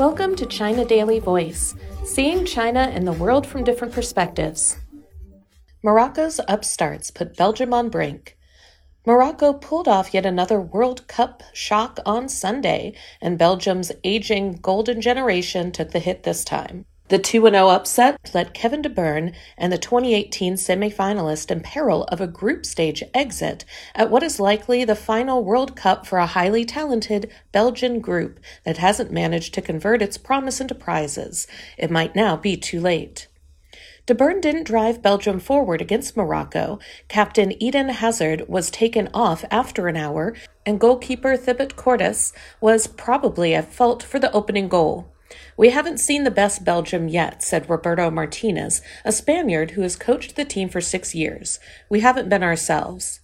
Welcome to China Daily Voice, seeing China and the world from different perspectives. Morocco's upstarts put Belgium on brink. Morocco pulled off yet another World Cup shock on Sunday, and Belgium's aging golden generation took the hit this time. The 2 0 upset led Kevin De Bruyne and the 2018 semifinalist in peril of a group stage exit at what is likely the final World Cup for a highly talented Belgian group that hasn't managed to convert its promise into prizes. It might now be too late. De Bruyne didn't drive Belgium forward against Morocco. Captain Eden Hazard was taken off after an hour, and goalkeeper Thibaut Courtois was probably at fault for the opening goal. We haven't seen the best Belgium yet, said Roberto Martinez, a Spaniard who has coached the team for six years. We haven't been ourselves.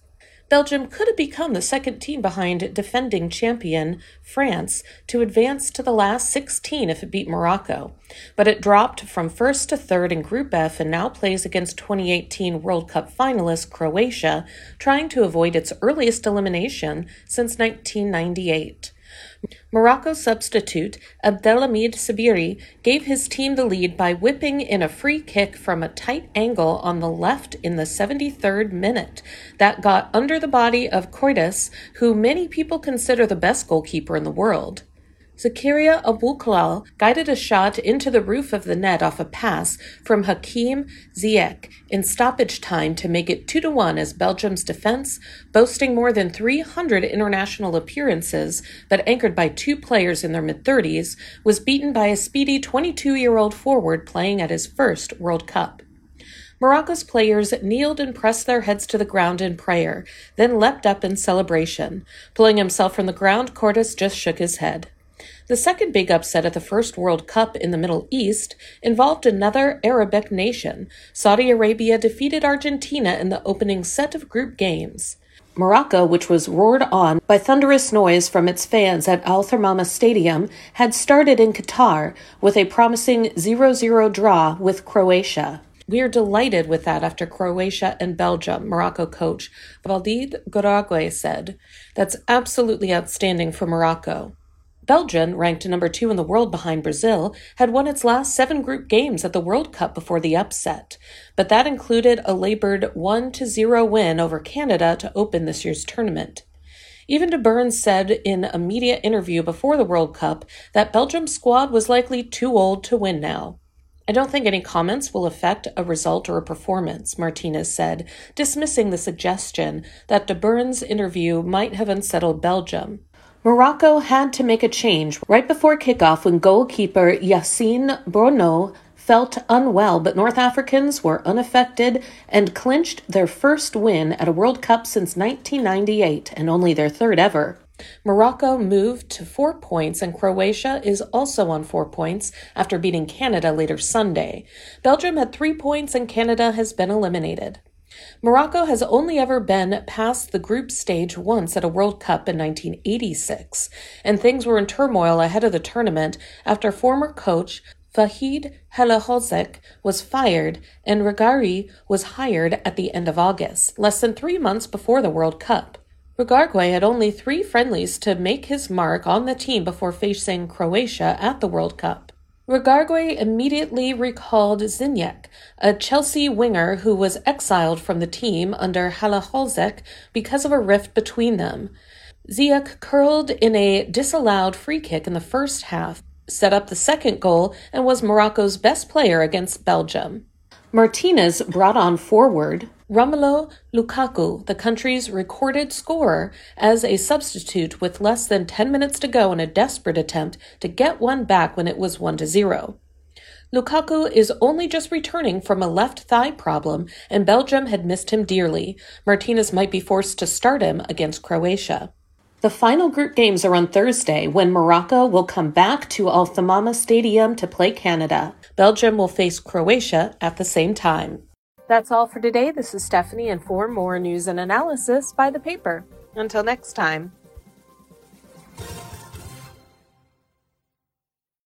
Belgium could have become the second team behind defending champion France to advance to the last 16 if it beat Morocco. But it dropped from first to third in Group F and now plays against 2018 World Cup finalist Croatia, trying to avoid its earliest elimination since 1998. Morocco substitute Abdelhamid Sabiri gave his team the lead by whipping in a free kick from a tight angle on the left in the 73rd minute. That got under the body of Courtois, who many people consider the best goalkeeper in the world. Zakaria Aboukhlal guided a shot into the roof of the net off a pass from Hakim Ziyech in stoppage time to make it 2 to 1 as Belgium's defense, boasting more than 300 international appearances but anchored by two players in their mid 30s, was beaten by a speedy 22 year old forward playing at his first World Cup. Morocco's players kneeled and pressed their heads to the ground in prayer, then leapt up in celebration. Pulling himself from the ground, Courtois just shook his head. The second big upset at the first World Cup in the Middle East involved another Arabic nation. Saudi Arabia defeated Argentina in the opening set of group games. Morocco, which was roared on by thunderous noise from its fans at Al Thumama Stadium, had started in Qatar with a promising 0 0 draw with Croatia. We are delighted with that after Croatia and Belgium, Morocco coach Walid Regragui said. That's absolutely outstanding for Morocco. Belgium, ranked number two in the world behind Brazil, had won its last seven group games at the World Cup before the upset, but that included a labored 1 0 win over Canada to open this year's tournament. Even De Bruyne said in a media interview before the World Cup that Belgium's squad was likely too old to win now. I don't think any comments will affect a result or a performance, Martinez said, dismissing the suggestion that De Bruyne's interview might have unsettled Belgium. Morocco had to make a change right before kickoff when goalkeeper Yassine Bounou felt unwell, but North Africans were unaffected and clinched their first win at a World Cup since 1998 and only their third ever. Morocco moved to four points, and Croatia is also on four points after beating Canada later Sunday. Belgium had three points, and Canada has been eliminated. Morocco has only ever been past the group stage once at a World Cup in 1986, and things were in turmoil ahead of the tournament after former coach Vahid Halilhodzic was fired and Regragui was hired at the end of August, less than three months before the World Cup. Regragui had only three friendlies to make his mark on the team before facing Croatia at the World Cup. Regragui immediately recalled Ziyech, a Chelsea winger who was exiled from the team under Halilhodzic because of a rift between them. Ziyech curled in a disallowed free kick in the first half, set up the second goal, and was Morocco's best player against Belgium. Martinez brought on forward Romelu Lukaku, the country's recorded scorer, as a substitute with less than 10 minutes to go in a desperate attempt to get one back when it was 1 to 0. Lukaku is only just returning from a left thigh problem, and Belgium had missed him dearly. Martinez might be forced to start him against Croatia. The final group games are on Thursday when Morocco will come back to Al Thumama Stadium to play Canada. Belgium will face Croatia at the same time. That's all for today. This is Stephanie, and for more news and analysis, buy the paper. Until next time.